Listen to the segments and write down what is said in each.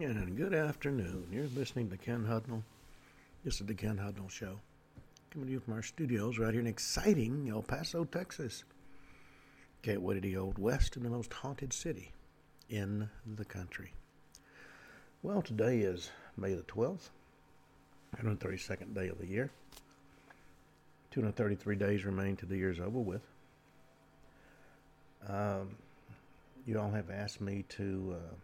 And good afternoon. You're listening to Ken Hudnall. This is the Ken Hudnall Show. Coming to you from our studios right here in exciting El Paso, Texas. Gateway to the Old West and the most haunted city in the country. Well, today is May the 12th, 132nd day of the year. 233 days remain to the year's over with. Um, you all have asked me to uh,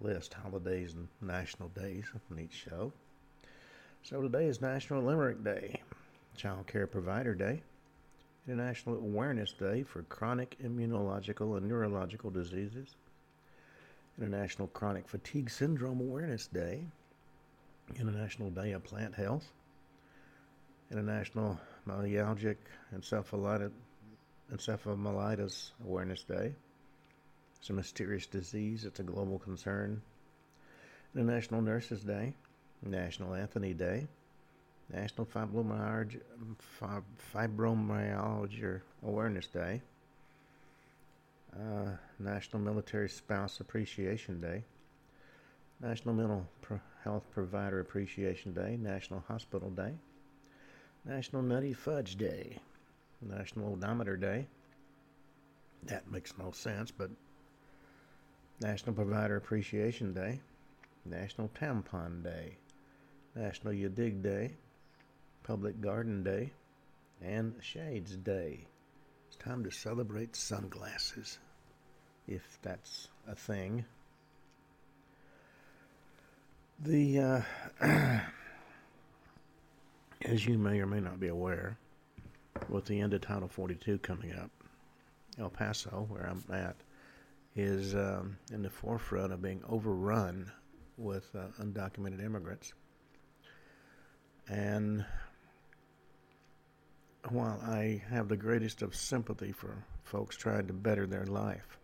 list holidays and national days on each show. So today is National Limerick Day, Child Care Provider Day, International Awareness Day for Chronic Immunological and Neurological Diseases, International Chronic Fatigue Syndrome Awareness Day, International Day of Plant Health, International Myalgic Encephalitis, Encephalitis Awareness Day, it's a mysterious disease. It's a global concern. International Nurses Day, National Anthony Day, National Fibromyalgia, Fibromyalgia Awareness Day, uh, National Military Spouse Appreciation Day, National Mental Pro- Health Provider Appreciation Day, National Hospital Day, National Nutty Fudge Day, National Odometer Day. That makes no sense, but National Provider Appreciation Day, National Tampon Day, National You Dig Day, Public Garden Day, and Shades Day. It's time to celebrate sunglasses, if that's a thing. The, uh, as you may or may not be aware, with the end of Title 42 coming up, El Paso, where I'm at, is um, in the forefront of being overrun with uh, undocumented immigrants. And while I have the greatest of sympathy for folks trying to better their life,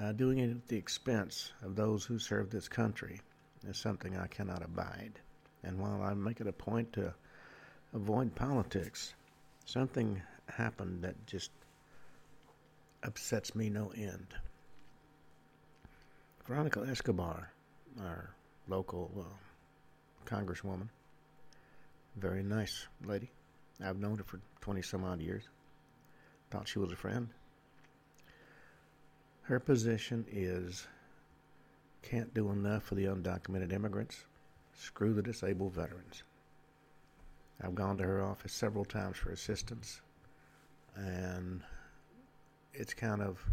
uh, doing it at the expense of those who serve this country is something I cannot abide. And while I make it a point to avoid politics, something happened that just upsets me no end. Veronica Escobar, our local uh, congresswoman, very nice lady. I've known her for 20 some odd years. Thought she was a friend. Her position is can't do enough for the undocumented immigrants. Screw the disabled veterans. I've gone to her office several times for assistance, and it's kind of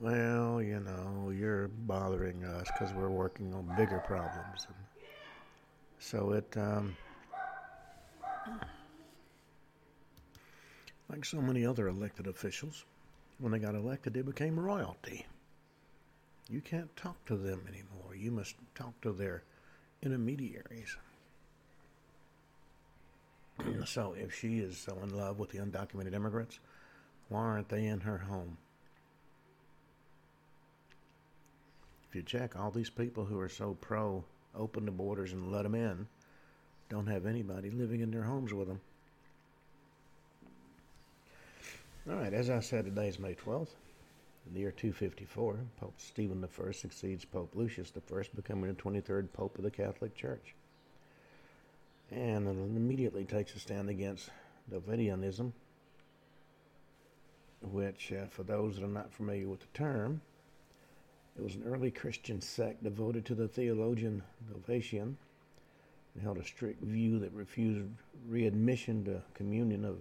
well, you know, you're bothering us because we're working on bigger problems. And so it, um, like so many other elected officials, when they got elected, they became royalty. You can't talk to them anymore. You must talk to their intermediaries. so if she is so in love with the undocumented immigrants, why aren't they in her home? If you check, all these people who are so pro open the borders and let them in don't have anybody living in their homes with them. All right, as I said, today is May 12th. In the year 254, Pope Stephen I succeeds Pope Lucius I, becoming the 23rd Pope of the Catholic Church. And immediately takes a stand against Novatianism, which, uh, for those that are not familiar with the term, it was an early Christian sect devoted to the theologian Novatian and held a strict view that refused readmission to communion of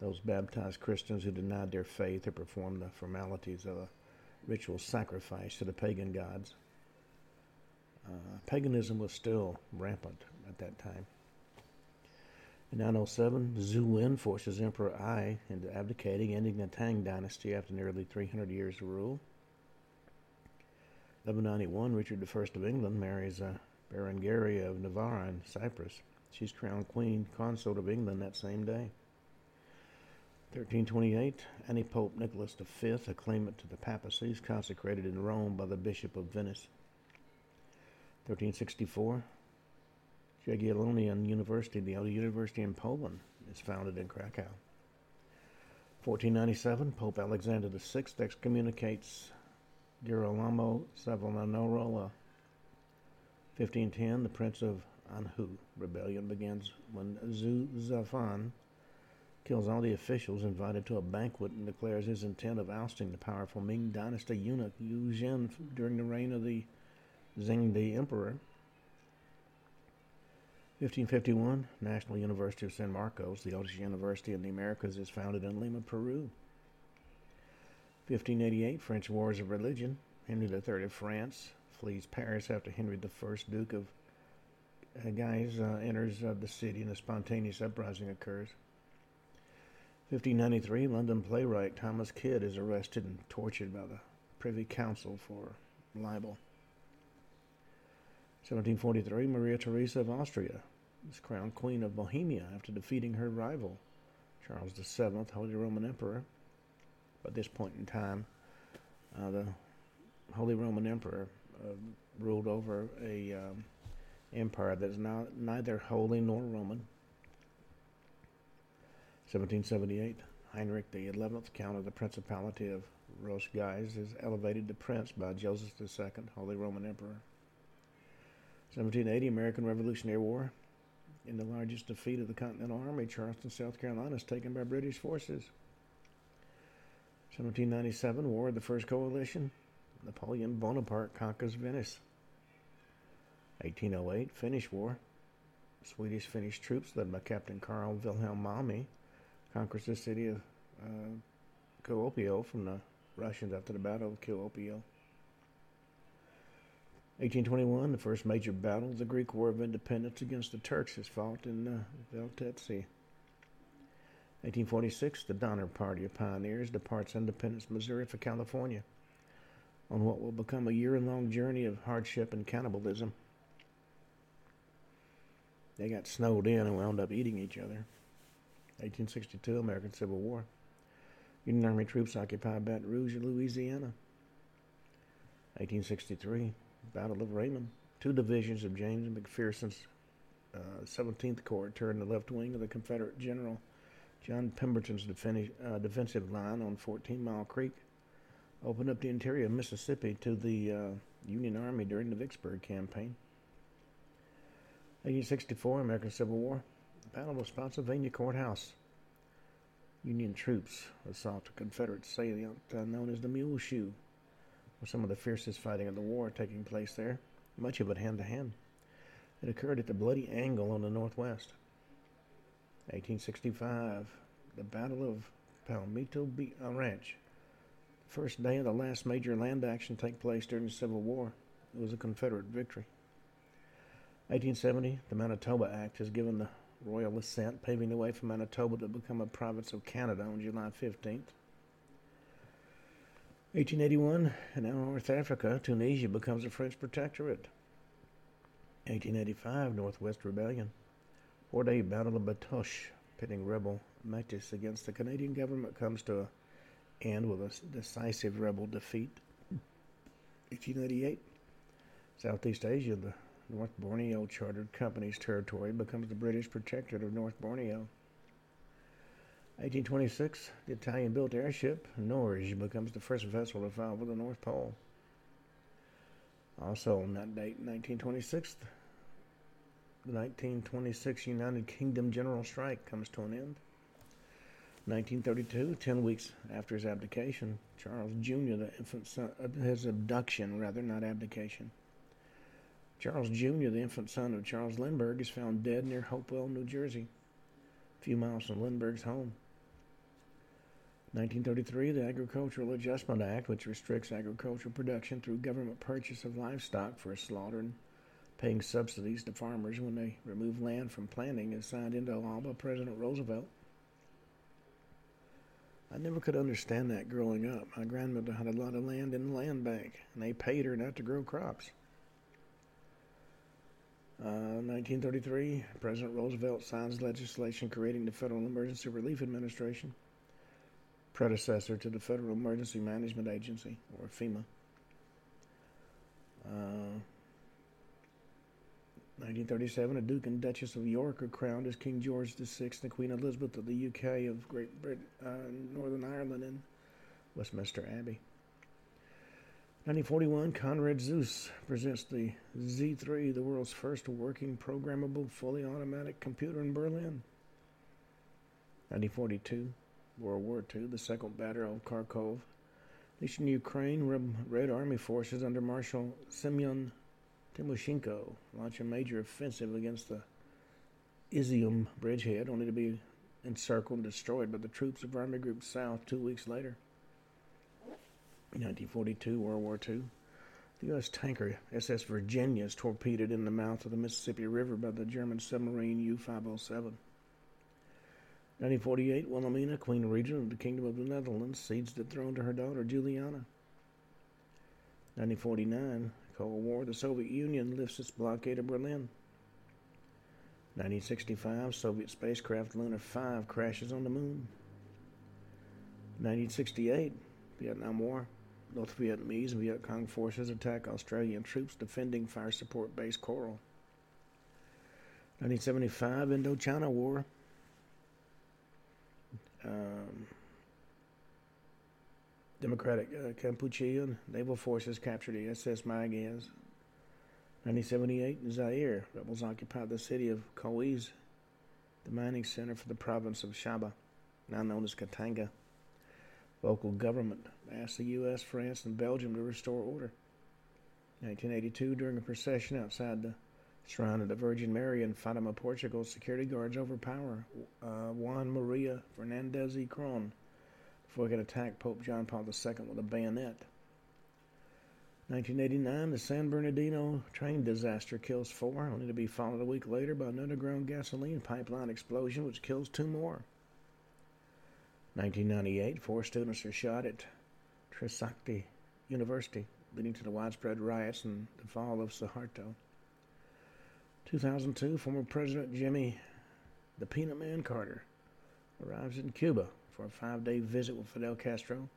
those baptized Christians who denied their faith or performed the formalities of a ritual sacrifice to the pagan gods. Uh, paganism was still rampant at that time. In 907, Zhu Wen forces Emperor Ai into abdicating, ending the Tang dynasty after nearly 300 years of rule. 1191, Richard I of England marries uh, Berengaria of Navarre in Cyprus. She's crowned Queen Consort of England that same day. 1328, Antipope Nicholas V, a claimant to the papacy, is consecrated in Rome by the Bishop of Venice. 1364, Jagiellonian University, the only university in Poland, is founded in Krakow. 1497, Pope Alexander VI excommunicates Girolamo Savonarola. 1510, the Prince of Anhu rebellion begins when Zhu Zafan kills all the officials invited to a banquet and declares his intent of ousting the powerful Ming Dynasty eunuch Yu Zhen during the reign of the Zhengde Emperor. 1551, National University of San Marcos, the oldest university in the Americas, is founded in Lima, Peru. 1588, French Wars of Religion. Henry III of France flees Paris after Henry I, Duke of Guise, uh, enters uh, the city and a spontaneous uprising occurs. 1593, London playwright Thomas Kyd is arrested and tortured by the Privy Council for libel. 1743, Maria Theresa of Austria is crowned Queen of Bohemia after defeating her rival, Charles VII, Holy Roman Emperor. By this point in time, uh, the Holy Roman Emperor uh, ruled over a um, empire that is now neither holy nor Roman. 1778, Heinrich XI, Count of the Principality of Reuss-Greiz, is elevated to prince by Joseph II, Holy Roman Emperor. 1780, American Revolutionary War. In the largest defeat of the Continental Army, Charleston, South Carolina is taken by British forces. 1797, War of the First Coalition. Napoleon Bonaparte conquers Venice. 1808, Finnish War. Swedish Finnish troops led by Captain Carl Wilhelm Malmi conquers the city of uh, Kuopio from the Russians after the Battle of Kuopio. 1821, the first major battle of the Greek War of Independence against the Turks is fought in uh, Valtetsi. 1846, the Donner Party of Pioneers departs Independence, Missouri for California on what will become a year-long journey of hardship and cannibalism. They got snowed in and wound up eating each other. 1862, American Civil War. Union Army troops occupy Baton Rouge, Louisiana. 1863, Battle of Raymond. Two divisions of James McPherson's uh, 17th Corps turned the left wing of the Confederate General John Pemberton's defensive, uh, defensive line on 14 Mile Creek, opened up the interior of Mississippi to the uh, Union Army during the Vicksburg Campaign. 1864, American Civil War. Battle of Spotsylvania Courthouse. Union troops assault a Confederate salient uh, known as the Mule Shoe, with some of the fiercest fighting of the war taking place there, much of it hand to hand. It occurred at the Bloody Angle on the northwest. 1865, the Battle of Palmito uh, Ranch. The first day of the last major land action take place during the Civil War. It was a Confederate victory. 1870, the Manitoba Act has given the royal assent, paving the way for Manitoba to become a province of Canada on July 15th. 1881, in North Africa, Tunisia becomes a French protectorate. 1885, Northwest Rebellion. Four day Battle of Batoche, pitting rebel Metis against the Canadian government, comes to an end with a decisive rebel defeat. 1888, Southeast Asia, the North Borneo Chartered Company's territory becomes the British Protectorate of North Borneo. 1826, the Italian built airship Norge becomes the first vessel to fly over the North Pole. Also, on that date, 1926, the 1926 United Kingdom general strike comes to an end. 1932, 10 weeks after his abdication, Charles Jr., the infant son, uh, his abduction, rather, not abdication. Charles Jr., the infant son of Charles Lindbergh, is found dead near Hopewell, New Jersey, a few miles from Lindbergh's home. 1933, the Agricultural Adjustment Act, which restricts agricultural production through government purchase of livestock for slaughter and paying subsidies to farmers when they remove land from planting, is signed into law by President Roosevelt. I never could understand that growing up. My grandmother had a lot of land in the land bank, and they paid her not to grow crops. 1933, uh, President Roosevelt signs legislation creating the Federal Emergency Relief Administration, predecessor to the Federal Emergency Management Agency, or FEMA. Uh, 1937, a Duke and Duchess of York are crowned as King George VI and Queen Elizabeth of the UK of Great Britain, uh, Northern Ireland, in Westminster Abbey. 1941, Konrad Zuse presents the Z3, the world's first working programmable fully automatic computer in Berlin. 1942, World War II, the Second Battle of Kharkov. Eastern Ukraine, Red Army forces under Marshal Semyon Timoshenko launch a major offensive against the Izium bridgehead, only to be encircled and destroyed by the troops of Army Group South two weeks later. 1942, World War II. The U.S. tanker SS Virginia is torpedoed in the mouth of the Mississippi River by the German submarine U 507. 1948, Wilhelmina, Queen Regent of the Kingdom of the Netherlands, cedes the throne to her daughter Juliana. 1949, Cold War, the Soviet Union lifts its blockade of Berlin. 1965, Soviet spacecraft Luna 5 crashes on the moon. 1968, Vietnam War. North Vietnamese and Viet Cong forces attack Australian troops defending fire support base Coral. 1975 Indochina War. Um, Democratic uh, Kampuchean naval forces captured the SS Mayaguez. 1978 in Zaire rebels occupied the city of Kolwezi, the mining center for the province of Shaba, now known as Katanga. Local government asked the U.S., France, and Belgium to restore order. 1982, during a procession outside the of the Virgin Mary in Fatima, Portugal, security guards overpower uh, Juan Maria Fernandez y Krohn before he could attack Pope John Paul II with a bayonet. 1989, the San Bernardino train disaster kills four, only to be followed a week later by an underground gasoline pipeline explosion which kills two more. 1998, four students are shot at Trisakti University, leading to the widespread riots and the fall of Suharto. 2002, former President Jimmy the Peanut Man Carter arrives in Cuba for a five day visit with Fidel Castro.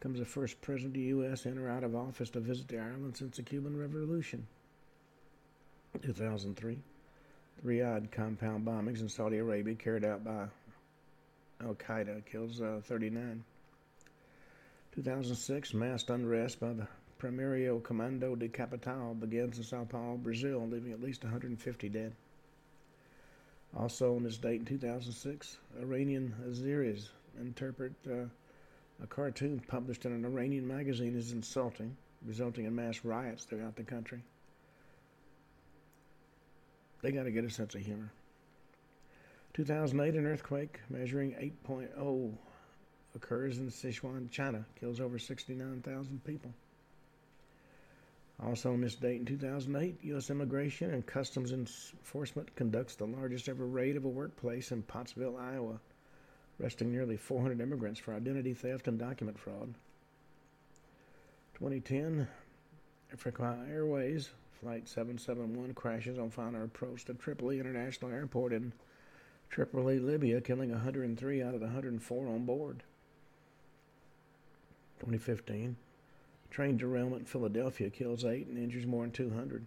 Becomes the first president of the U.S. in or out of office to visit the island since the Cuban Revolution. 2003, Riyadh compound bombings in Saudi Arabia carried out by Al Qaeda kills uh, 39. 2006, mass unrest by the Primeiro Comando da Capital begins in Sao Paulo, Brazil, leaving at least 150 dead. Also, on this date in 2006, Iranian Azeris interpret uh, a cartoon published in an Iranian magazine as insulting, resulting in mass riots throughout the country. They got to get a sense of humor. 2008, an earthquake measuring 8.0 occurs in Sichuan, China, kills over 69,000 people. Also, on this date in 2008, U.S. Immigration and Customs Enforcement conducts the largest ever raid of a workplace in Postville, Iowa, arresting nearly 400 immigrants for identity theft and document fraud. 2010, Afriqiyah Airways Flight 771 crashes on final approach to Tripoli International Airport in Tripoli, Libya, killing 103 out of the 104 on board. 2015, train derailment in Philadelphia kills eight and injures more than 200.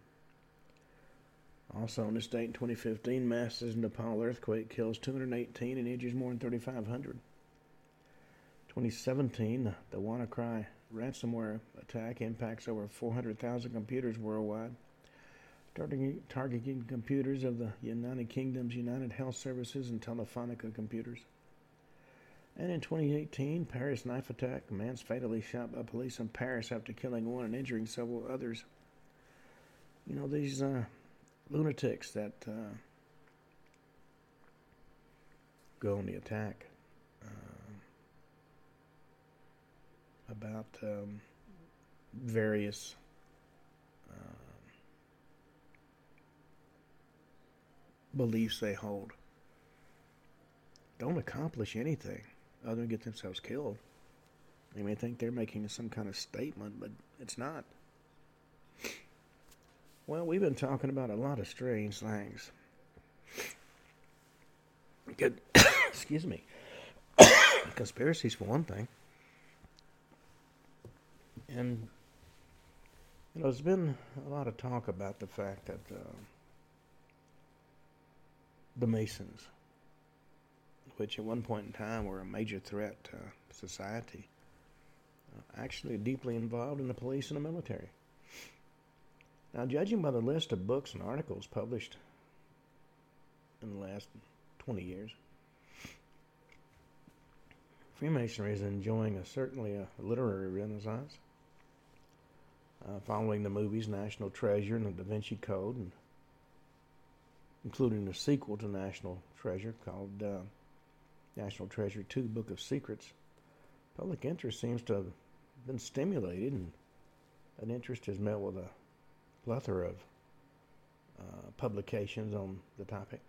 Also, on this date in 2015, Masters Nepal earthquake kills 218 and injures more than 3,500. 2017, the WannaCry ransomware attack impacts over 400,000 computers worldwide targeting, targeting computers of the United Kingdom's United Health Services and Telefonica computers. And in 2018, Paris knife attack. Man's fatally shot by police in Paris after killing one and injuring several others. You know, these uh, lunatics that uh, go on the attack uh, about um, various beliefs they hold don't accomplish anything other than get themselves killed. They may think they're making some kind of statement, but it's not. Well, we've been talking about a lot of strange things. Good. Excuse me. Conspiracies, for one thing. And, you know, there's been a lot of talk about the fact that. Uh, the Masons, which at one point in time were a major threat to society. uh, actually deeply involved in the police and the military. Now, judging by the list of books and articles published in the last 20 years, Freemasonry is enjoying a, certainly a literary renaissance, uh, following the movies National Treasure and The Da Vinci Code, and including the sequel to National Treasure called uh, National Treasure 2 Book of Secrets. Public interest seems to have been stimulated, and an interest is met with a plethora of uh, publications on the topic,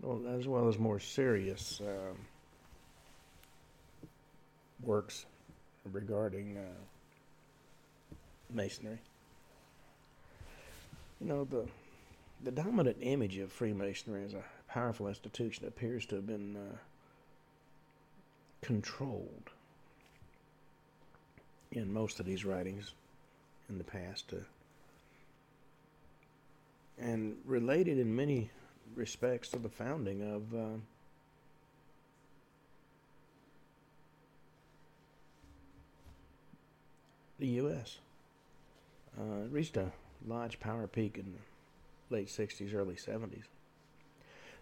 well, as well as more serious. Um, works regarding uh, masonry. You know, the the dominant image of Freemasonry is a powerful institution appears to have been uh, controlled in most of these writings in the past, uh, and related in many respects to the founding of. Uh, the U.S. Uh, it reached a large power peak in the late 60s, early 70s.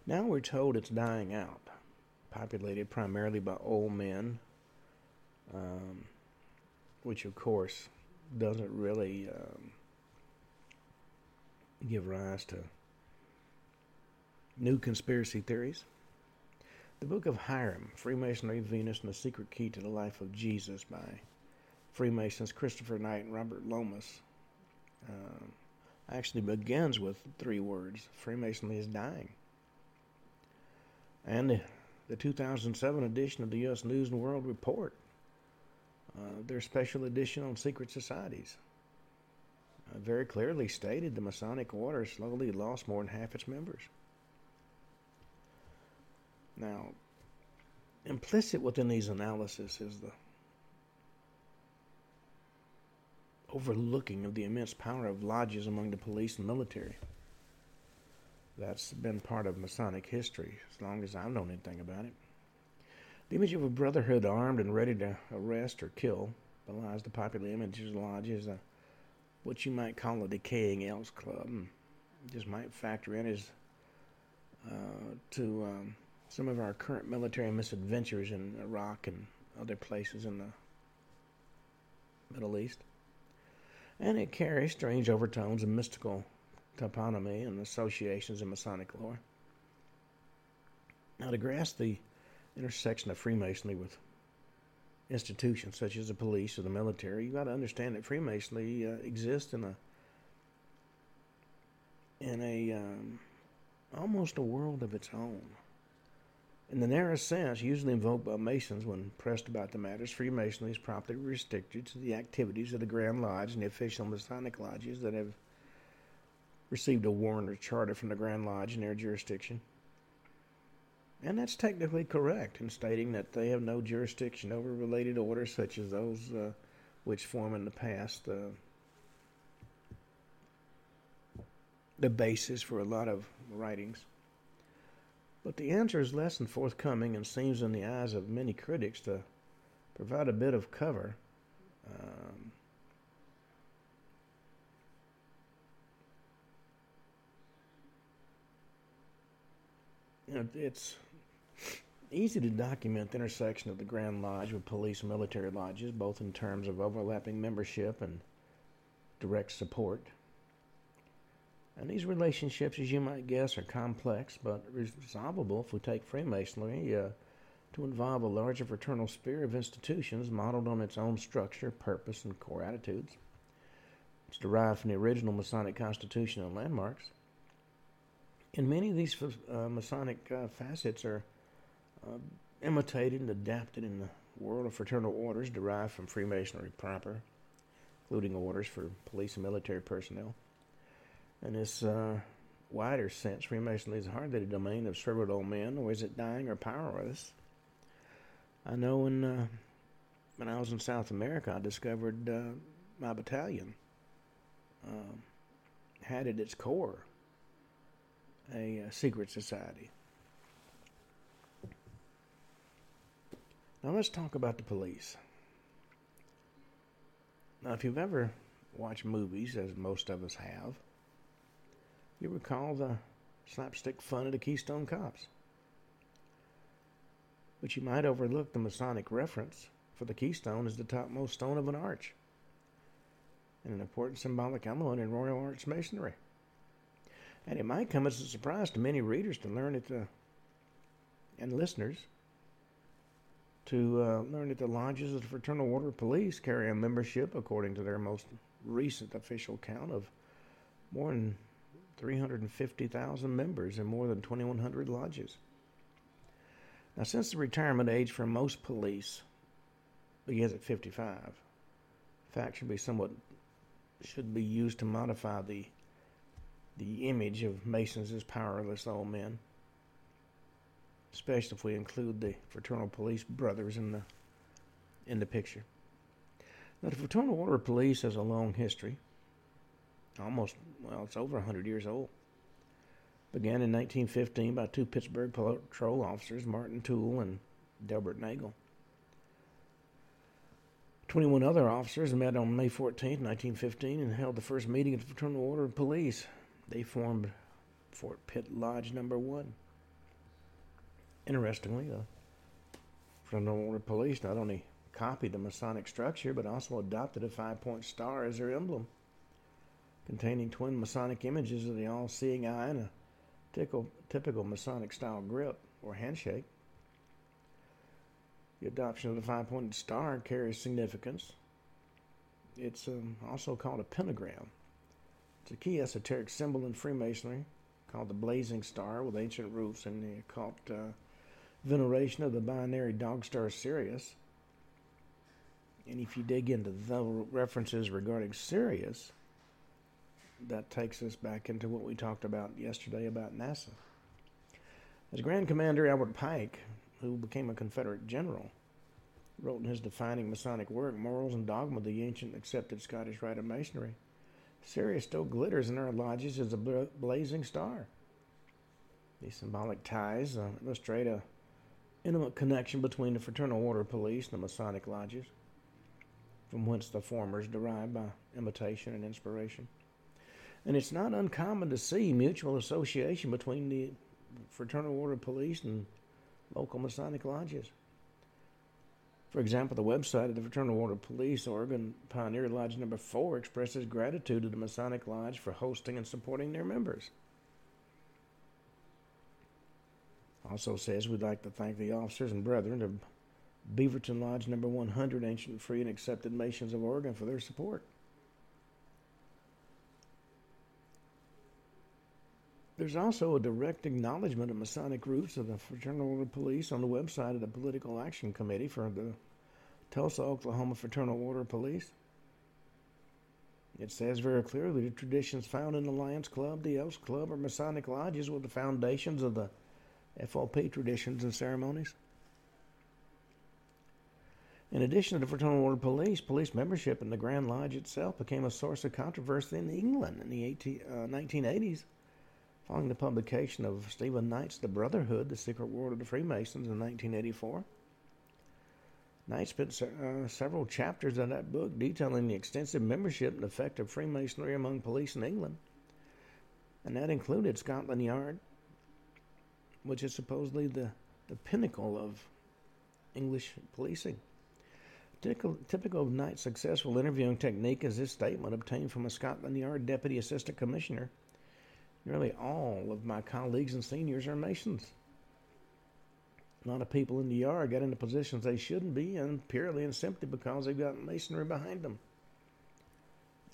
Now we're told it's dying out, populated primarily by old men, um, which of course doesn't really um, give rise to new conspiracy theories. The Book of Hiram, Freemasonry, Venus, and the Secret Key to the Life of Jesus by Freemasons Christopher Knight and Robert Lomas uh, actually begins with three words Freemasonry is dying. And the, the 2007 edition of the U.S. News and World Report, uh, their special edition on secret societies, uh, very clearly stated the Masonic Order slowly lost more than half its members. Now, implicit within these analyses is the overlooking of the immense power of lodges among the police and military. That's been part of Masonic history as long as I've known anything about it. The image of a brotherhood armed and ready to arrest or kill belies the popular image of lodges, uh, what you might call a decaying Elks Club. And just might factor in as uh, to um, some of our current military misadventures in Iraq and other places in the Middle East and it carries strange overtones of mystical toponymy and associations in Masonic lore. Now, to grasp the intersection of Freemasonry with institutions such as the police or the military, you've got to understand that Freemasonry uh, exists in a in a um, almost a world of its own. In the narrowest sense, usually invoked by Masons when pressed about the matters, Freemasonry is properly restricted to the activities of the Grand Lodge and the official Masonic lodges that have received a warrant or charter from the Grand Lodge in their jurisdiction. And that's technically correct in stating that they have no jurisdiction over related orders such as those uh, which form in the past uh, the basis for a lot of writings. But the answer is less than forthcoming and seems, in the eyes of many critics, to provide a bit of cover. Um, it's easy to document the intersection of the Grand Lodge with police and military lodges, both in terms of overlapping membership and direct support. And these relationships, as you might guess, are complex but resolvable if we take Freemasonry uh, to involve a larger fraternal sphere of institutions modeled on its own structure, purpose, and core attitudes. It's derived from the original Masonic Constitution and landmarks. And many of these uh, Masonic uh, facets are uh, imitated and adapted in the world of fraternal orders derived from Freemasonry proper, including orders for police and military personnel. In this uh, wider sense, Freemasonry is hardly the domain of servile old men, or is it dying or powerless? I know when uh, when I was in South America, I discovered uh, my battalion um, had at its core a, a secret society. Now let's talk about the police. Now, if you've ever watched movies, as most of us have, you recall the slapstick fun of the Keystone Cops. But you might overlook the Masonic reference, for the keystone is the topmost stone of an arch, and an important symbolic element in Royal Arch Masonry. And it might come as a surprise to many readers to learn that the and listeners to uh, learn that the lodges of the Fraternal Order of Police carry a membership, according to their most recent official count, of more than 350,000 members in more than 2,100 lodges. Now, since the retirement age for most police begins at 55, fact should be somewhat should be used to modify the the image of Masons as powerless old men, especially if we include the fraternal police brothers in the in the picture. Now, the Fraternal Order of Police has a long history, almost well, it's over 100 years old. Began in 1915 by two Pittsburgh patrol officers, Martin Toole and Delbert Nagle. 21 other officers met on May 14, 1915, and held the first meeting of the Fraternal Order of Police. They formed Fort Pitt Lodge Number One. Interestingly, the Order of Police not only copied the Masonic structure, but also adopted a five point star as their emblem, containing twin Masonic images of the all seeing eye and a typical, typical Masonic style grip or handshake. The adoption of the five pointed star carries significance. It's um, also called a pentagram. It's a key esoteric symbol in Freemasonry called the blazing star with ancient roots in the occult uh, veneration of the binary dog star Sirius. And if you dig into the references regarding Sirius, that takes us back into what we talked about yesterday about NASA. As Grand Commander Albert Pike who became a Confederate general, wrote in his defining Masonic work, Morals and Dogma, the ancient accepted Scottish rite of Masonry. Sirius still glitters in our lodges as a blazing star. These symbolic ties uh, illustrate a intimate connection between the Fraternal Order Police and the Masonic lodges, from whence the former is derived by imitation and inspiration. And it's not uncommon to see mutual association between the Fraternal Order Police and local Masonic lodges. For example, the website of the Fraternal Order of Police, Oregon Pioneer Lodge Number 4, expresses gratitude to the Masonic Lodge for hosting and supporting their members. Also says we'd like to thank the officers and brethren of Beaverton Lodge Number 100, Ancient Free and Accepted Masons of Oregon, for their support. There's also a direct acknowledgement of Masonic roots of the Fraternal Order of Police on the website of the Political Action Committee for the Tulsa, Oklahoma Fraternal Order of Police. It says very clearly the traditions found in the Lions Club, the Elks Club, or Masonic lodges were the foundations of the FOP traditions and ceremonies. In addition to the Fraternal Order of Police, police membership in the Grand Lodge itself became a source of controversy in England in the 18, uh, 1980s Following the publication of Stephen Knight's The Brotherhood, The Secret World of the Freemasons in 1984, Knight spent uh, several chapters in that book detailing the extensive membership and effect of Freemasonry among police in England. And that included Scotland Yard, which is supposedly the, the pinnacle of English policing. Typical, typical of Knight's successful interviewing technique is this statement obtained from a Scotland Yard Deputy Assistant Commissioner Nearly all of my colleagues and seniors are Masons. A lot of people in the yard got into positions they shouldn't be, and purely and simply because they've got masonry behind them.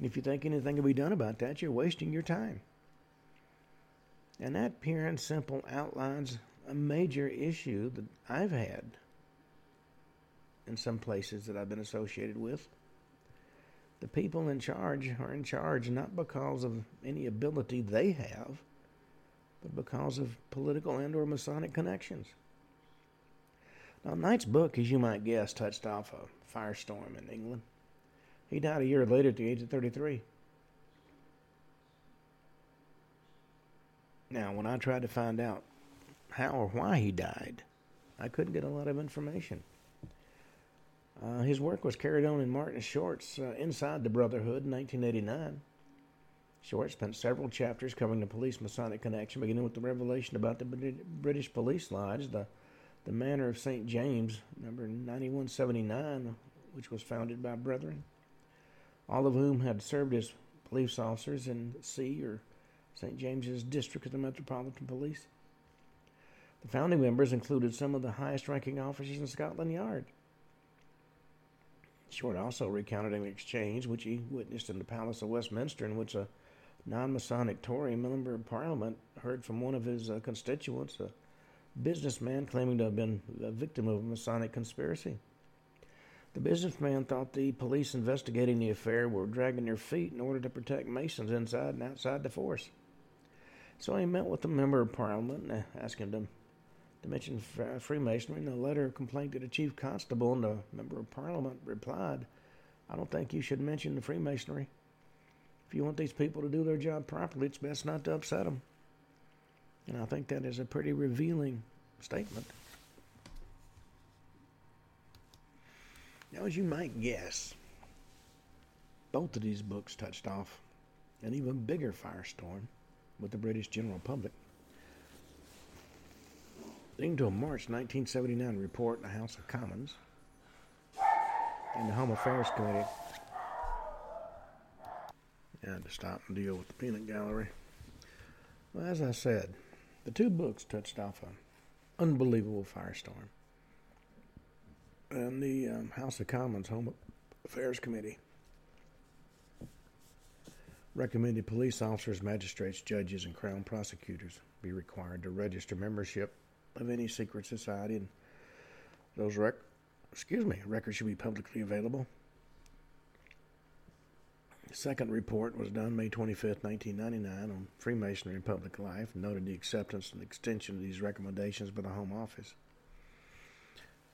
If you think anything can be done about that, you're wasting your time. And that pure and simple outlines a major issue that I've had in some places that I've been associated with the people in charge are in charge not because of any ability they have, but because of political and or Masonic connections. Now, Knight's book, as you might guess, touched off a firestorm in England. He died a year later at the age of 33. Now, when I tried to find out how or why he died, I couldn't get a lot of information. Uh, his work was carried on in Martin Short's uh, Inside the Brotherhood in 1989. Short spent several chapters covering the police Masonic connection, beginning with the revelation about the British police lodge, the, the Manor of St. James, number 9179, which was founded by brethren, all of whom had served as police officers in C or St. James's District of the Metropolitan Police. The founding members included some of the highest ranking officers in Scotland Yard. Short also recounted an exchange which he witnessed in the Palace of Westminster, in which a non Masonic Tory member of Parliament heard from one of his uh, constituents, a businessman claiming to have been a victim of a Masonic conspiracy. The businessman thought the police investigating the affair were dragging their feet in order to protect Masons inside and outside the force. So he met with the member of Parliament and asked him to to mention Freemasonry in a letter of complaint to the chief constable, and the member of parliament replied, I don't think you should mention the Freemasonry. If you want these people to do their job properly, it's best not to upset them. And I think that is a pretty revealing statement. Now, as you might guess, both of these books touched off an even bigger firestorm with the British general public. Leading to a March 1979 report in the House of Commons and the Home Affairs Committee. I had to stop and deal with the peanut gallery. Well, as I said, the two books touched off an unbelievable firestorm. And the um, House of Commons Home Affairs Committee recommended police officers, magistrates, judges, and crown prosecutors be required to register membership of any secret society, and those rec- excuse me records should be publicly available. The second report was done May 25, 1999, on Freemasonry and public life, and noted the acceptance and extension of these recommendations by the Home Office.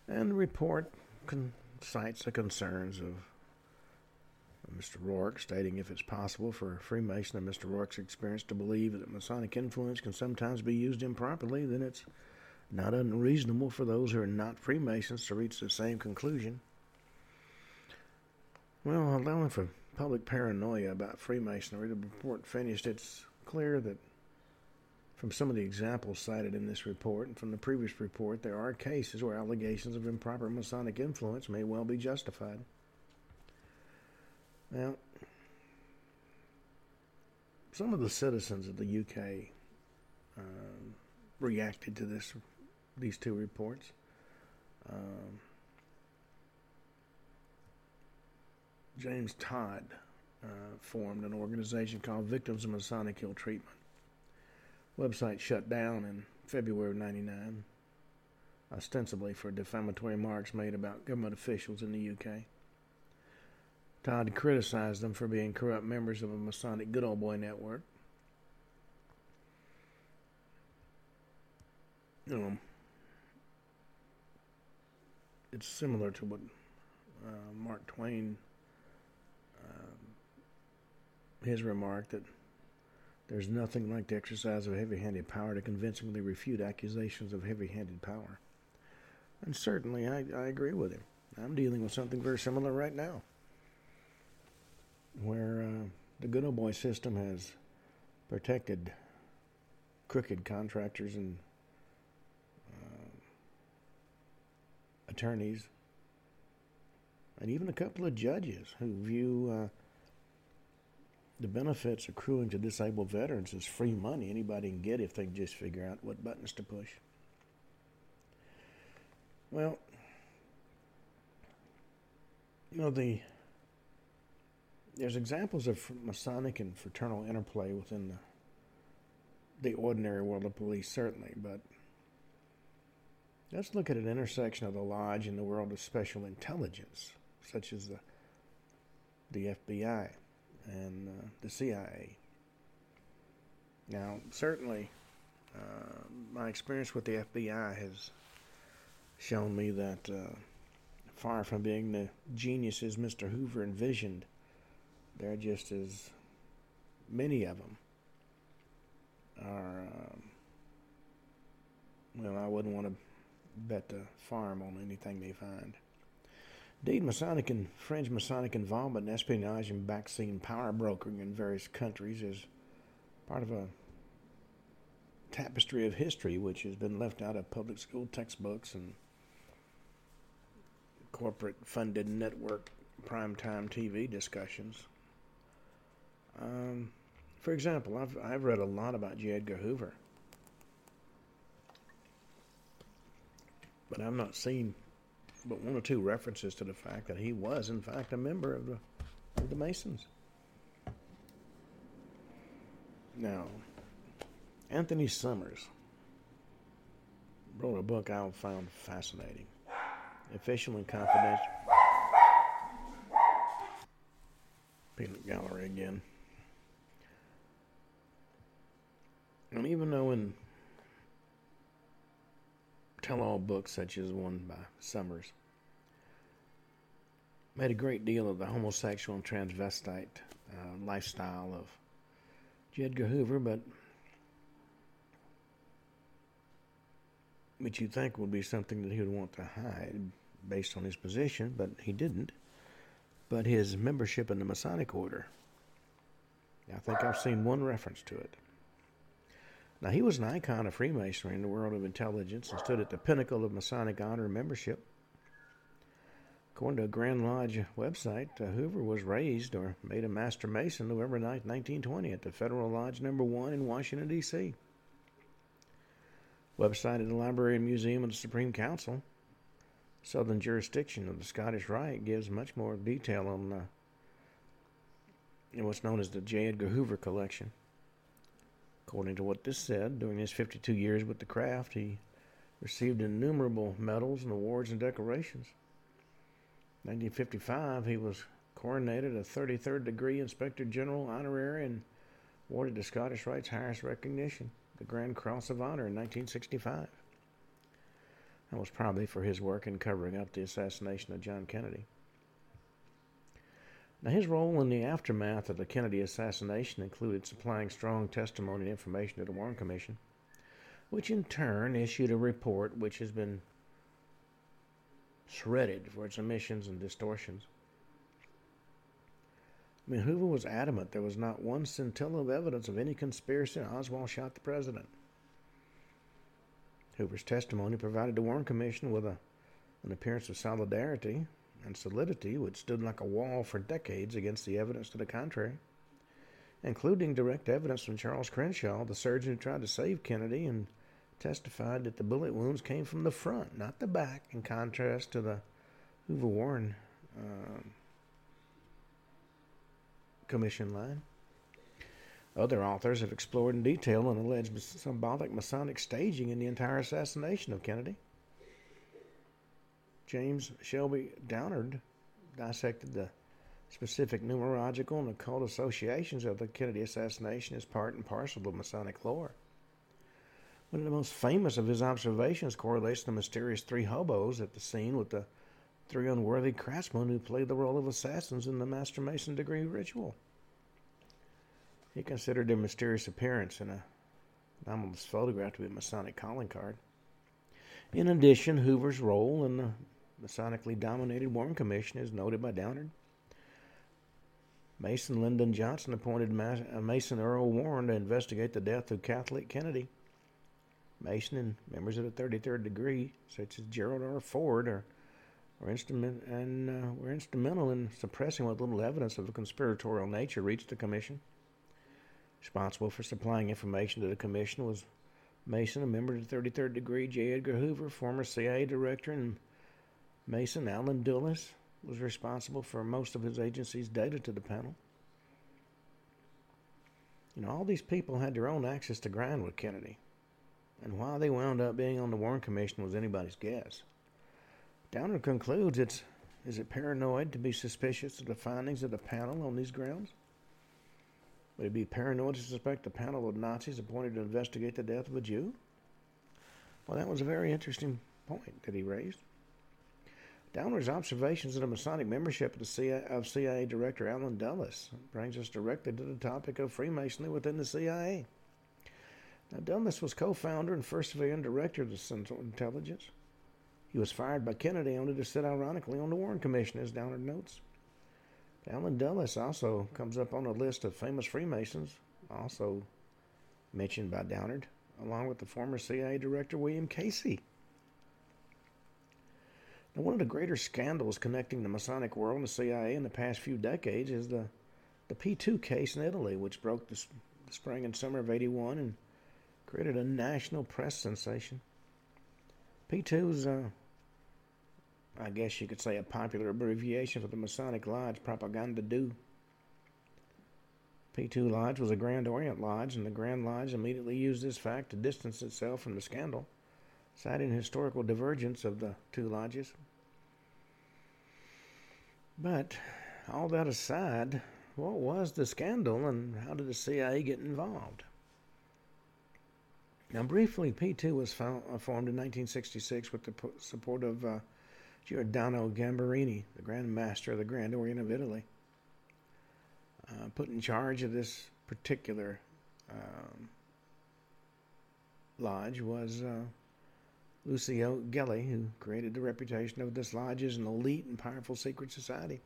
And the report con- cites the concerns of Mr. Rourke, stating if it's possible for a Freemason of Mr. Rourke's experience to believe that Masonic influence can sometimes be used improperly, then it's not unreasonable for those who are not Freemasons to reach the same conclusion. Well, allowing for public paranoia about Freemasonry, the report finished. It's clear that from some of the examples cited in this report and from the previous report, there are cases where allegations of improper Masonic influence may well be justified. Now, some of the citizens of the UK uh, reacted to this these two reports. Um, James Todd uh, formed an organization called Victims of Masonic Ill Treatment. Website shut down in February of 99, ostensibly for defamatory remarks made about government officials in the UK. Todd criticized them for being corrupt members of a Masonic good old boy network. Know, it's similar to what uh, Mark Twain, uh, his remark that there's nothing like the exercise of heavy handed power to convincingly refute accusations of heavy handed power. And certainly I, I agree with him. I'm dealing with something very similar right now, where uh, the good old boy system has protected crooked contractors and attorneys, and even a couple of judges who view uh, the benefits accruing to disabled veterans as free money anybody can get if they just figure out what buttons to push. Well, you know the there's examples of Masonic and fraternal interplay within the the ordinary world of police, certainly, but Let's look at an intersection of the Lodge and the world of special intelligence, such as the, the FBI and uh, the CIA. Now, certainly, uh, my experience with the FBI has shown me that uh, far from being the geniuses Mr. Hoover envisioned, there are just as many of them are. Um, well, I wouldn't want to bet the farm on anything they find. Indeed, Masonic and fringe Masonic involvement in espionage and backseat power brokering in various countries is part of a tapestry of history which has been left out of public school textbooks and corporate funded network primetime TV discussions. Um, for example, I've, I've read a lot about J. Edgar Hoover, but I've not seen but one or two references to the fact that he was, in fact, a member of the, of the Masons. Now, Anthony Summers wrote a book I found fascinating. Official and confidential. Peanut Gallery again. And even though in tell all books, such as one by Summers, made a great deal of the homosexual and transvestite uh, lifestyle of J. Edgar Hoover, but which you'd think would be something that he would want to hide based on his position, but he didn't. But his membership in the Masonic Order, I think I've seen one reference to it. Now, he was an icon of Freemasonry in the world of intelligence and stood at the pinnacle of Masonic honor and membership. According to a Grand Lodge website, uh, Hoover was raised or made a Master Mason November 9, 1920, at the Federal Lodge Number 1 in Washington, D.C. Website of the Library and Museum of the Supreme Council, Southern jurisdiction of the Scottish Rite, gives much more detail on uh, what's known as the J. Edgar Hoover Collection. According to what this said, during his 52 years with the craft, he received innumerable medals and awards and decorations. In 1955, he was coronated a 33rd degree Inspector General honorary and awarded the Scottish Rite's highest recognition, the Grand Cross of Honor, in 1965. That was probably for his work in covering up the assassination of John Kennedy. Now, his role in the aftermath of the Kennedy assassination included supplying strong testimony and information to the Warren Commission, which in turn issued a report which has been shredded for its omissions and distortions. I mean, Hoover was adamant there was not one scintilla of evidence of any conspiracy and Oswald shot the president. Hoover's testimony provided the Warren Commission with a, an appearance of solidarity and solidity which stood like a wall for decades against the evidence to the contrary, including direct evidence from Charles Crenshaw, the surgeon who tried to save Kennedy and testified that the bullet wounds came from the front, not the back, in contrast to the Hoover Warren uh, Commission line. Other authors have explored in detail an alleged symbolic Masonic staging in the entire assassination of Kennedy. James Shelby Downard dissected the specific numerological and occult associations of the Kennedy assassination as part and parcel of Masonic lore. One of the most famous of his observations correlates the mysterious three hobos at the scene with the three unworthy craftsmen who played the role of assassins in the Master Mason degree ritual. He considered their mysterious appearance in a anomalous photograph to be a Masonic calling card. In addition, Hoover's role in the Masonically dominated Warren Commission is noted by Downard. Mason Lyndon Johnson appointed Mason Earl Warren to investigate the death of Catholic Kennedy. Mason and members of the 33rd degree, such as Gerald R. Ford, are, are instrument and uh, were instrumental in suppressing what little evidence of a conspiratorial nature reached the commission. Responsible for supplying information to the commission was Mason, a member of the 33rd degree, J. Edgar Hoover, former CIA director, and Mason Allen Dulles was responsible for most of his agency's data to the panel. You know, all these people had their own axes to grind with Kennedy and why they wound up being on the Warren Commission was anybody's guess. Downard concludes it's is it paranoid to be suspicious of the findings of the panel on these grounds? Would it be paranoid to suspect a panel of Nazis appointed to investigate the death of a Jew? Well, that was a very interesting point that he raised. Downard's observations of the Masonic membership of, CIA, of CIA Director Allen Dulles brings us directly to the topic of Freemasonry within the CIA. Now, Dulles was co founder and first civilian director of the Central Intelligence. He was fired by Kennedy only to sit ironically on the Warren Commission, as Downard notes. Allen Dulles also comes up on a list of famous Freemasons, also mentioned by Downard, along with the former CIA Director William Casey. One of the greater scandals connecting the Masonic world and the CIA in the past few decades is the, the P2 case in Italy, which broke the, the spring and summer of 81 and created a national press sensation. P2 is, uh, I guess you could say, a popular abbreviation for the Masonic Lodge Propaganda Due. P2 Lodge was a Grand Orient Lodge, and the Grand Lodge immediately used this fact to distance itself from the scandal citing historical divergence of the two lodges. But all that aside, what was the scandal and how did the CIA get involved? Now, briefly, P2 was uh, formed in 1966 with the support of uh, Giordano Gamberini, the Grand Master of the Grand Orient of Italy. Uh, put in charge of this particular um, lodge was uh, Licio Gelli, who created the reputation of this lodge as an elite and powerful secret society.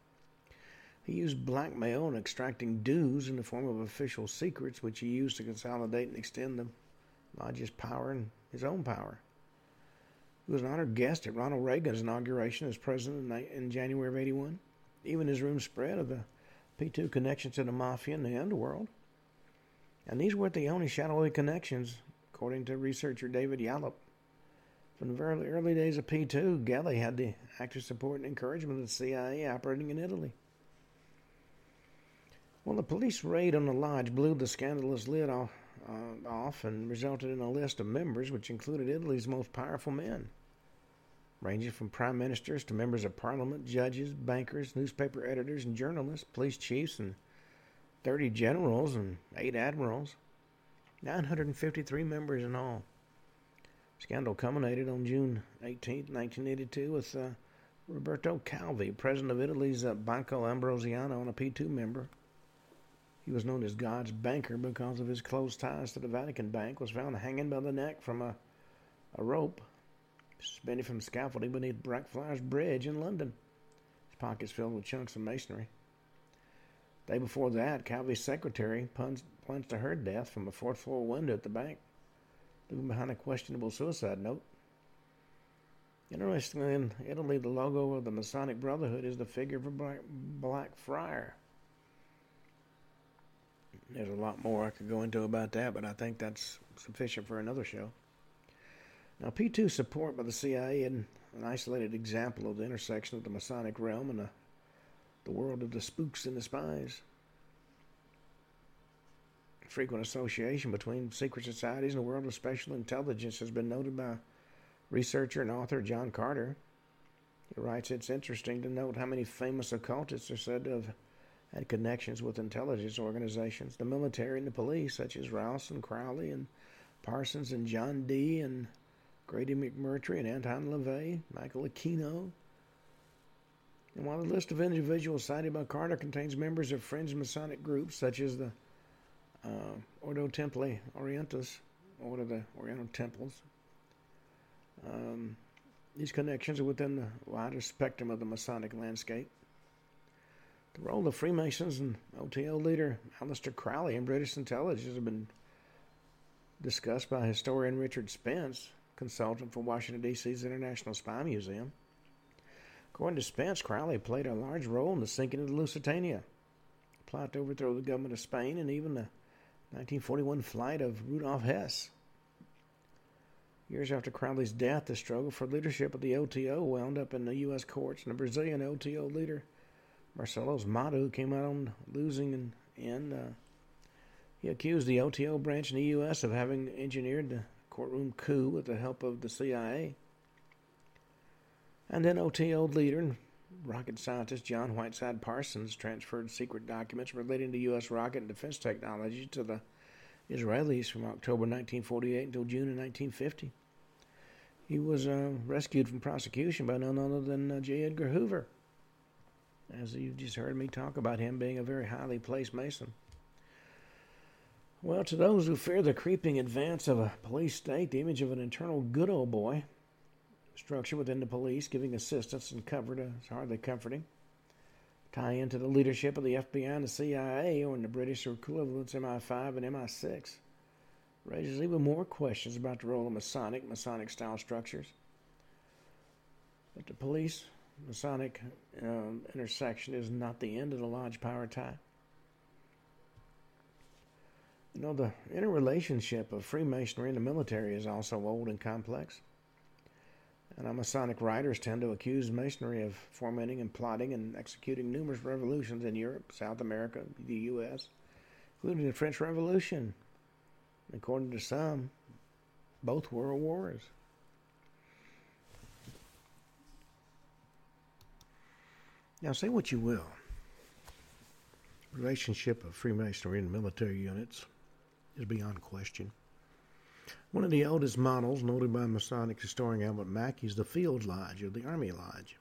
He used blackmail and extracting dues in the form of official secrets, which he used to consolidate and extend the lodge's power and his own power. He was an honored guest at Ronald Reagan's inauguration as president in January of 81. Even his room spread of the P2 connections to the mafia and the underworld. And these weren't the only shadowy connections, according to researcher David Yallop. From the very early days of P2, Gelli had the active support and encouragement of the CIA operating in Italy. Well, the police raid on the lodge blew the scandalous lid off, uh, off and resulted in a list of members which included Italy's most powerful men, ranging from prime ministers to members of parliament, judges, bankers, newspaper editors, and journalists, police chiefs, and 30 generals and 8 admirals. 953 members in all. Scandal culminated on June 18, 1982, with uh, Roberto Calvi, president of Italy's uh, Banco Ambrosiano, and a P2 member. He was known as God's banker because of his close ties to the Vatican Bank, was found hanging by the neck from a, a rope suspended from scaffolding beneath Blackfriars Bridge in London. His pockets filled with chunks of masonry. Day before that, Calvi's secretary plunged, plunged to her death from a fourth floor window at the bank leaving behind a questionable suicide note. Interestingly, in Italy, the logo of the Masonic Brotherhood is the figure of a black, friar. There's a lot more I could go into about that, but I think that's sufficient for another show. Now, P2 support by the CIA is an isolated example of the intersection of the Masonic realm and the, the world of the spooks and the spies frequent association between secret societies and the world of special intelligence has been noted by researcher and author John Carter. He writes it's interesting to note how many famous occultists are said to have had connections with intelligence organizations, the military and the police, such as Rouse and Crowley and Parsons and John Dee and Grady McMurtry and Anton LaVey, Michael Aquino. And while the list of individuals cited by Carter contains members of fringe Masonic groups such as the uh, Ordo Templi Orientis, Order of the Oriental Temples. Um, these connections are within the wider spectrum of the Masonic landscape. The role of Freemasons and OTO leader Aleister Crowley in British intelligence has been discussed by historian Richard Spence, consultant for Washington, D.C.'s International Spy Museum. According to Spence, Crowley played a large role in the sinking of the Lusitania, plot to overthrow the government of Spain, and even the 1941 flight of Rudolf Hess. Years after Crowley's death, the struggle for leadership of the OTO wound up in the U.S. courts, and the Brazilian OTO leader, Marcelo Amado, came out on losing and, and uh, he accused the OTO branch in the U.S. of having engineered the courtroom coup with the help of the CIA. And then OTO leader rocket scientist John Whiteside Parsons transferred secret documents relating to U.S. rocket and defense technology to the Israelis from October 1948 until June of 1950. He was uh, rescued from prosecution by none other than uh, J. Edgar Hoover, as you've just heard me talk about him being a very highly placed Mason. Well, to those who fear the creeping advance of a police state, the image of an eternal good old boy structure within the police, giving assistance and comfort is hardly comforting. Tie into the leadership of the FBI and the CIA, or in the British equivalents MI5 and MI6, raises even more questions about the role of Masonic, Masonic style structures. But the police Masonic um, intersection is not the end of the Lodge power tie. You know, the interrelationship of Freemasonry and the military is also old and complex. And Masonic writers tend to accuse Masonry of fomenting and plotting and executing numerous revolutions in Europe, South America, the U.S., including the French Revolution. According to some, both world wars. Now, say what you will. Relationship of Freemasonry and military units is beyond question. One of the oldest models noted by Masonic historian Albert Mackey is the Field Lodge or the Army Lodge.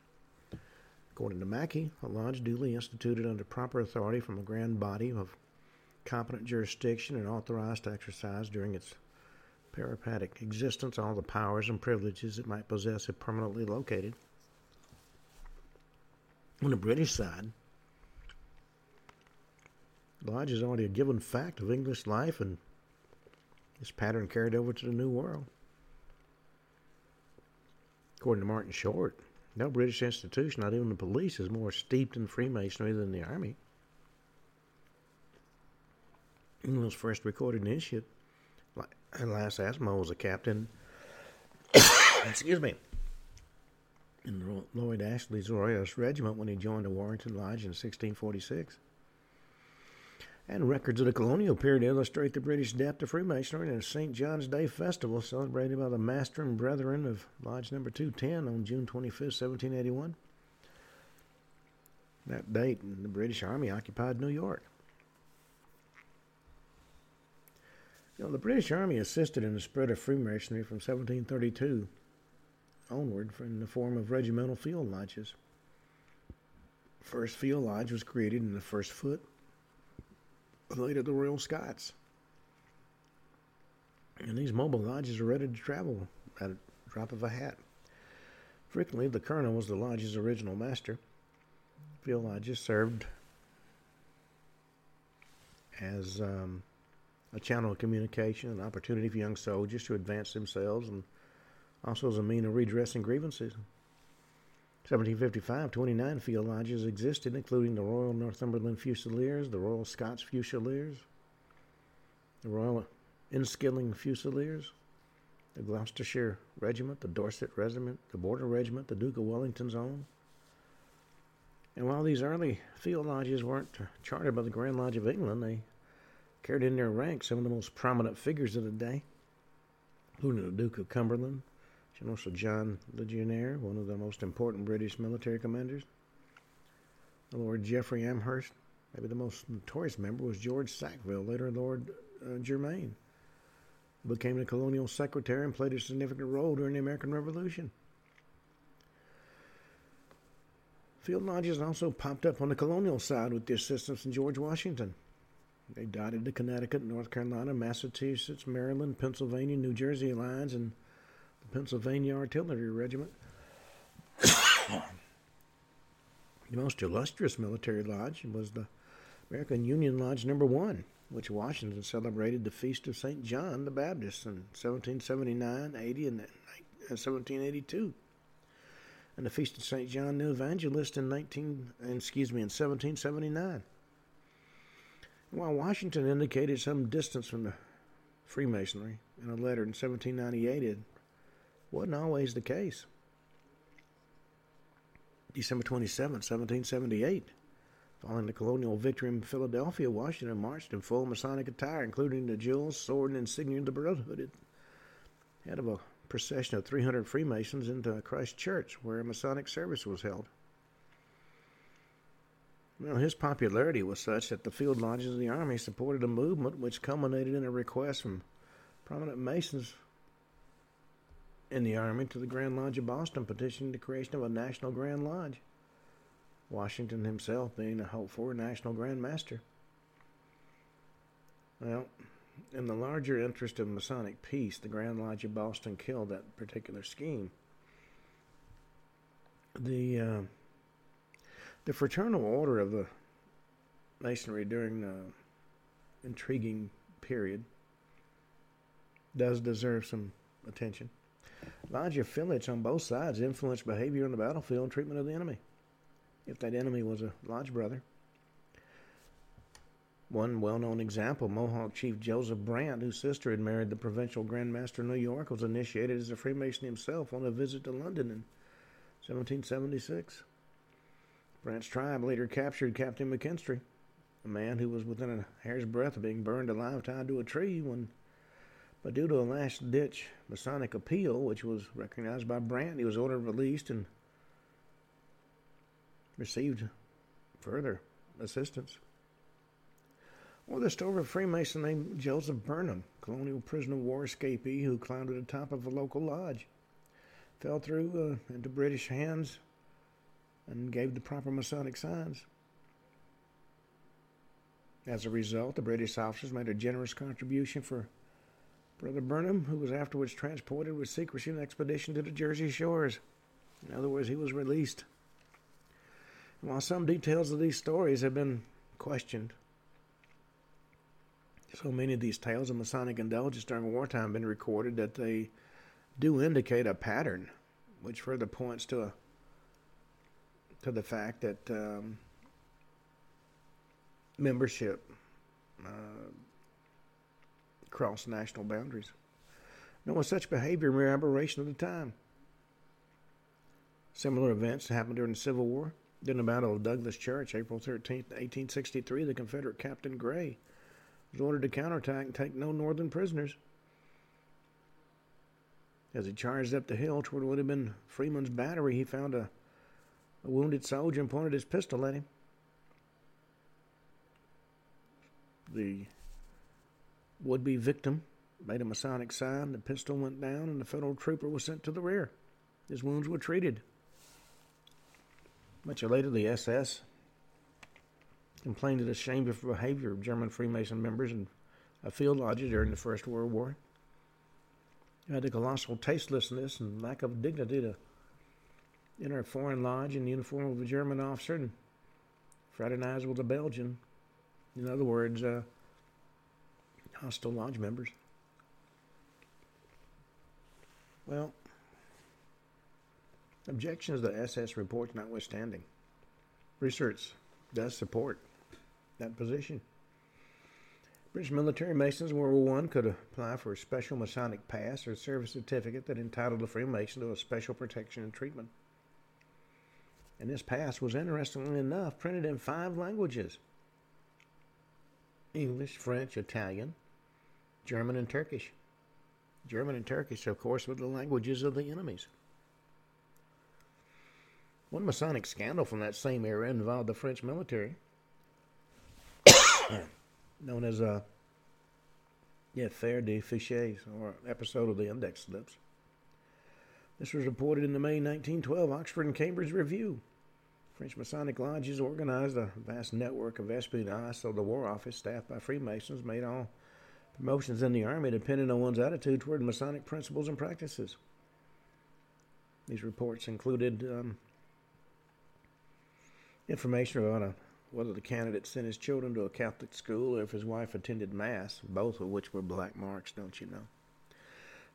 According to Mackey, a lodge duly instituted under proper authority from a grand body of competent jurisdiction and authorized to exercise during its peripatetic existence all the powers and privileges it might possess if permanently located. On the British side, Lodge is already a given fact of English life and this pattern carried over to the New World. According to Martin Short, no British institution, not even the police, is more steeped in Freemasonry than the Army. England's first recorded initiate, Elias Ashmole was a captain. excuse me in Lord Ashley's Royalist Regiment when he joined the Warrington Lodge in 1646. And records of the colonial period illustrate the British debt to Freemasonry in a St. John's Day festival celebrated by the Master and Brethren of Lodge Number 210 on June 25, 1781. That date, the British Army occupied New York. You know, the British Army assisted in the spread of Freemasonry from 1732 onward in the form of regimental field lodges. First field lodge was created in the first foot later the Royal Scots. And these mobile lodges are ready to travel at a drop of a hat. Frequently, the colonel was the lodge's original master. Field lodges served as um, a channel of communication, an opportunity for young soldiers to advance themselves and also as a mean of redressing grievances. 1755, 29 field lodges existed, including the Royal Northumberland Fusiliers, the Royal Scots Fusiliers, the Royal Inniskilling Fusiliers, the Gloucestershire Regiment, the Dorset Regiment, the Border Regiment, the Duke of Wellington's own. And while these early field lodges weren't chartered by the Grand Lodge of England, they carried in their ranks some of the most prominent figures of the day, including the Duke of Cumberland, General Sir John Ligonier, one of the most important British military commanders. Lord Geoffrey Amherst, maybe the most notorious member, was George Sackville, later Lord uh, Germain, who became the colonial secretary and played a significant role during the American Revolution. Field lodges also popped up on the colonial side with the assistance of George Washington. They dotted the Connecticut, North Carolina, Massachusetts, Maryland, Pennsylvania, New Jersey lines, and Pennsylvania Artillery Regiment. the most illustrious military lodge was the American Union Lodge Number One, which Washington celebrated the Feast of St. John the Baptist in 1779, 80, and 1782, uh, and the Feast of St. John the Evangelist in 19, excuse me, in 1779. While Washington indicated some distance from the Freemasonry in a letter in 1798, wasn't always the case. December 27, 1778. Following the colonial victory in Philadelphia, Washington marched in full Masonic attire, including the jewels, sword, and insignia of the Brotherhood, head of a procession of 300 Freemasons into Christ Church, where a Masonic service was held. Well, his popularity was such that the field lodges of the Army supported a movement which culminated in a request from prominent Masons in the Army to the Grand Lodge of Boston petitioning the creation of a National Grand Lodge, Washington himself being a hoped for National Grand Master. Well, in the larger interest of Masonic peace, the Grand Lodge of Boston killed that particular scheme. the uh, the fraternal order of the masonry during the intriguing period does deserve some attention. Lodge affiliates on both sides influenced behavior on the battlefield and treatment of the enemy. If that enemy was a lodge brother. One well known example Mohawk Chief Joseph Brant, whose sister had married the provincial Grand Master of New York, was initiated as a Freemason himself on a visit to London in 1776. Brant's tribe later captured Captain McKinstry, a man who was within a hair's breadth of being burned alive tied to a tree when but due to a last ditch Masonic appeal, which was recognized by Brant, he was ordered released and received further assistance. Or the story of a Freemason named Joseph Burnham, colonial prisoner of war escapee who climbed to the top of a local lodge, fell through uh, into British hands, and gave the proper Masonic signs. As a result, the British officers made a generous contribution for Brother Burnham, who was afterwards transported with secrecy on an expedition to the Jersey shores. In other words, he was released. And while some details of these stories have been questioned, so many of these tales of Masonic indulgence during wartime have been recorded that they do indicate a pattern, which further points to a to the fact that um, membership uh, crossed national boundaries. Was such behavior mere aberration of the time. Similar events happened during the Civil War. During the Battle of Douglas Church, April 13, 1863, the Confederate Captain Gray was ordered to counterattack and take no Northern prisoners. As he charged up the hill toward what had been Freeman's battery, he found a, a wounded soldier and pointed his pistol at him. The would be victim made a Masonic sign, the pistol went down, and the federal trooper was sent to the rear. His wounds were treated. Much later, the SS complained of the shameful behavior of German Freemason members in a field lodge during the First World War. They had the colossal tastelessness and lack of dignity to enter a foreign lodge in the uniform of a German officer and fraternize with a Belgian. In other words, uh, hostile lodge members. Well, objections to SS reports notwithstanding, research does support that position. British military Masons in World War I could apply for a special Masonic pass or service certificate that entitled a Freemason to a special protection and treatment. And this pass was interestingly enough printed in five languages English, French, Italian, German and Turkish. German and Turkish, of course, were the languages of the enemies. One Masonic scandal from that same era involved the French military, known as uh, yeah, Affaire des Fichiers, or episode of the Index Slips. This was reported in the May 1912 Oxford and Cambridge Review. French Masonic lodges organized a vast network of espionage, so the War Office, staffed by Freemasons, made all Promotions in the Army depended on one's attitude toward Masonic principles and practices. These reports included um, information about a, whether the candidate sent his children to a Catholic school or if his wife attended Mass, both of which were black marks, don't you know?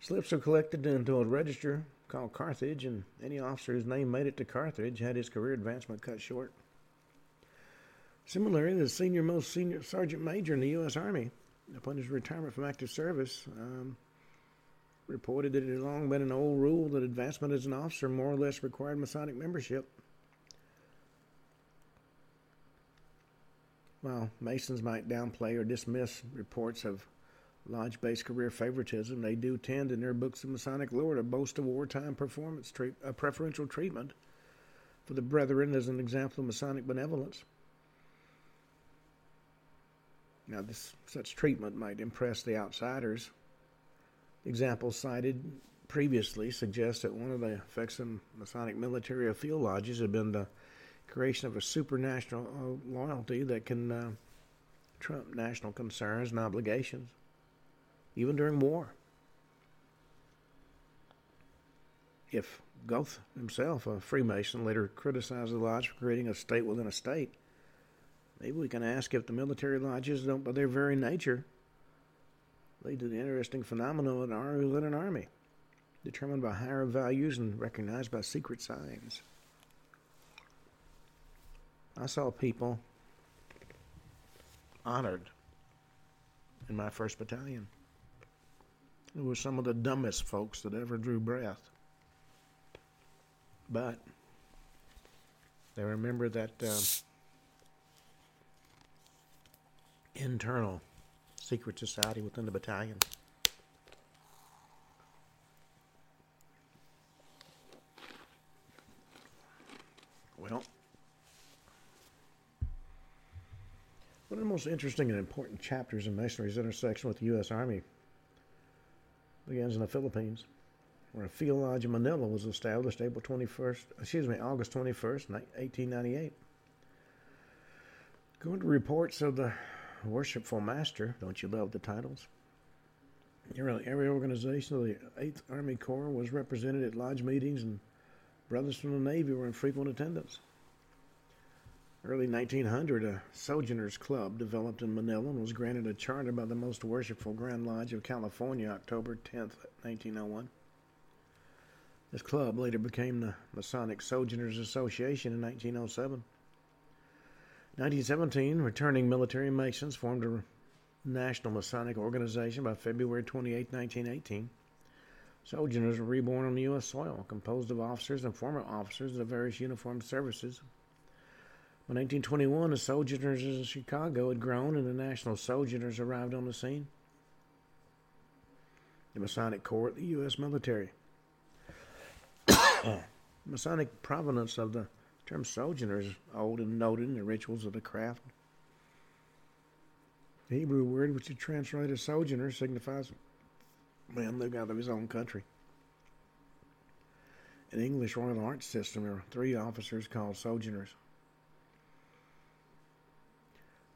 Slips are collected into a register called Carthage, and any officer whose name made it to Carthage had his career advancement cut short. Similarly, the senior most senior sergeant major in the U.S. Army upon his retirement from active service, um, reported that it had long been an old rule that advancement as an officer more or less required Masonic membership. While Masons might downplay or dismiss reports of lodge based career favoritism, they do tend in their books of Masonic lore to boast of wartime performance a preferential treatment for the brethren as an example of Masonic benevolence. Now, this, such treatment might impress the outsiders. Examples cited previously suggest that one of the effects of Masonic military or field lodges had been the creation of a supranational uh, loyalty that can uh, trump national concerns and obligations, even during war. if Goethe himself, a Freemason, later criticized the lodge for creating a state within a state, maybe we can ask if the military lodges don't, by their very nature, lead to the interesting phenomenon of an army within an army, determined by higher values and recognized by secret signs. I saw people honored in my first battalion. It was some of the dumbest folks that ever drew breath. But they remember that uh, internal secret society within the battalion. Well, one of the most interesting and important chapters in Masonry's intersection with the U.S. Army begins in the Philippines, where a field lodge in Manila was established April 21st, excuse me, August 21st, 1898. Going to reports of the worshipful master, don't you love the titles? Nearly every organization of the 8th Army Corps was represented at lodge meetings, and brothers from the Navy were in frequent attendance. Early 1900, a Sojourners Club developed in Manila and was granted a charter by the Most Worshipful Grand Lodge of California, October 10, 1901. This club later became the Masonic Sojourners Association in 1907. 1917, returning military Masons formed a national Masonic organization by February 28, 1918. Sojourners were reborn on U.S. soil, composed of officers and former officers of the various uniformed services. By 1921, the Sojourners in Chicago had grown and the National Sojourners arrived on the scene. The Masonic Corps of the U.S. military. Masonic provenance of the term sojourner is old and noted in the rituals of the craft. The Hebrew word, which is translated sojourner, signifies man living out of his own country. In the English Royal Arch System, there are three officers called sojourners.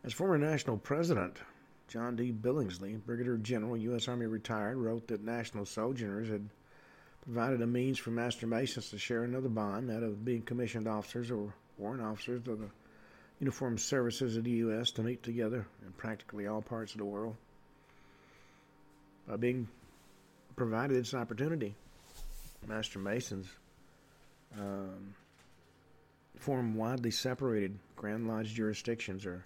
As former national president, John D. Billingsley, Brigadier General, U.S. Army retired, wrote that national sojourners had provided a means for Master Masons to share another bond, that of being commissioned officers or warrant officers of the uniformed services of the U.S. to meet together in practically all parts of the world. By being provided this opportunity, Master Masons um, form widely separated Grand Lodge jurisdictions are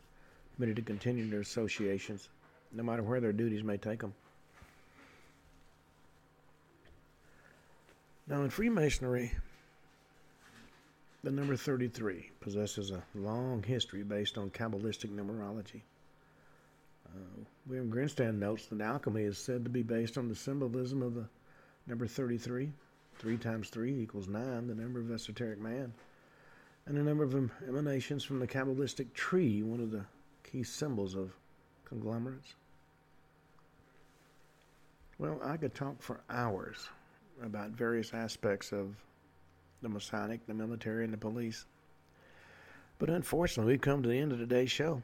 permitted to continue their associations, no matter where their duties may take them. Now, in Freemasonry, the number 33 possesses a long history based on Kabbalistic numerology. Uh, William Grimstad notes that alchemy is said to be based on the symbolism of the number 33. 3 times 3 equals 9, the number of esoteric man. And the number of emanations from the Kabbalistic tree, one of the key symbols of conglomerates. Well, I could talk for hours about various aspects of the Masonic, the military, and the police. But unfortunately, we've come to the end of today's show.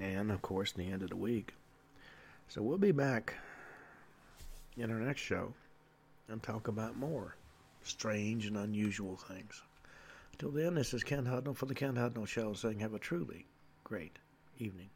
And, of course, the end of the week. So we'll be back in our next show and talk about more strange and unusual things. Until then, this is Ken Hudnall for the Ken Hudnall Show saying have a truly great evening.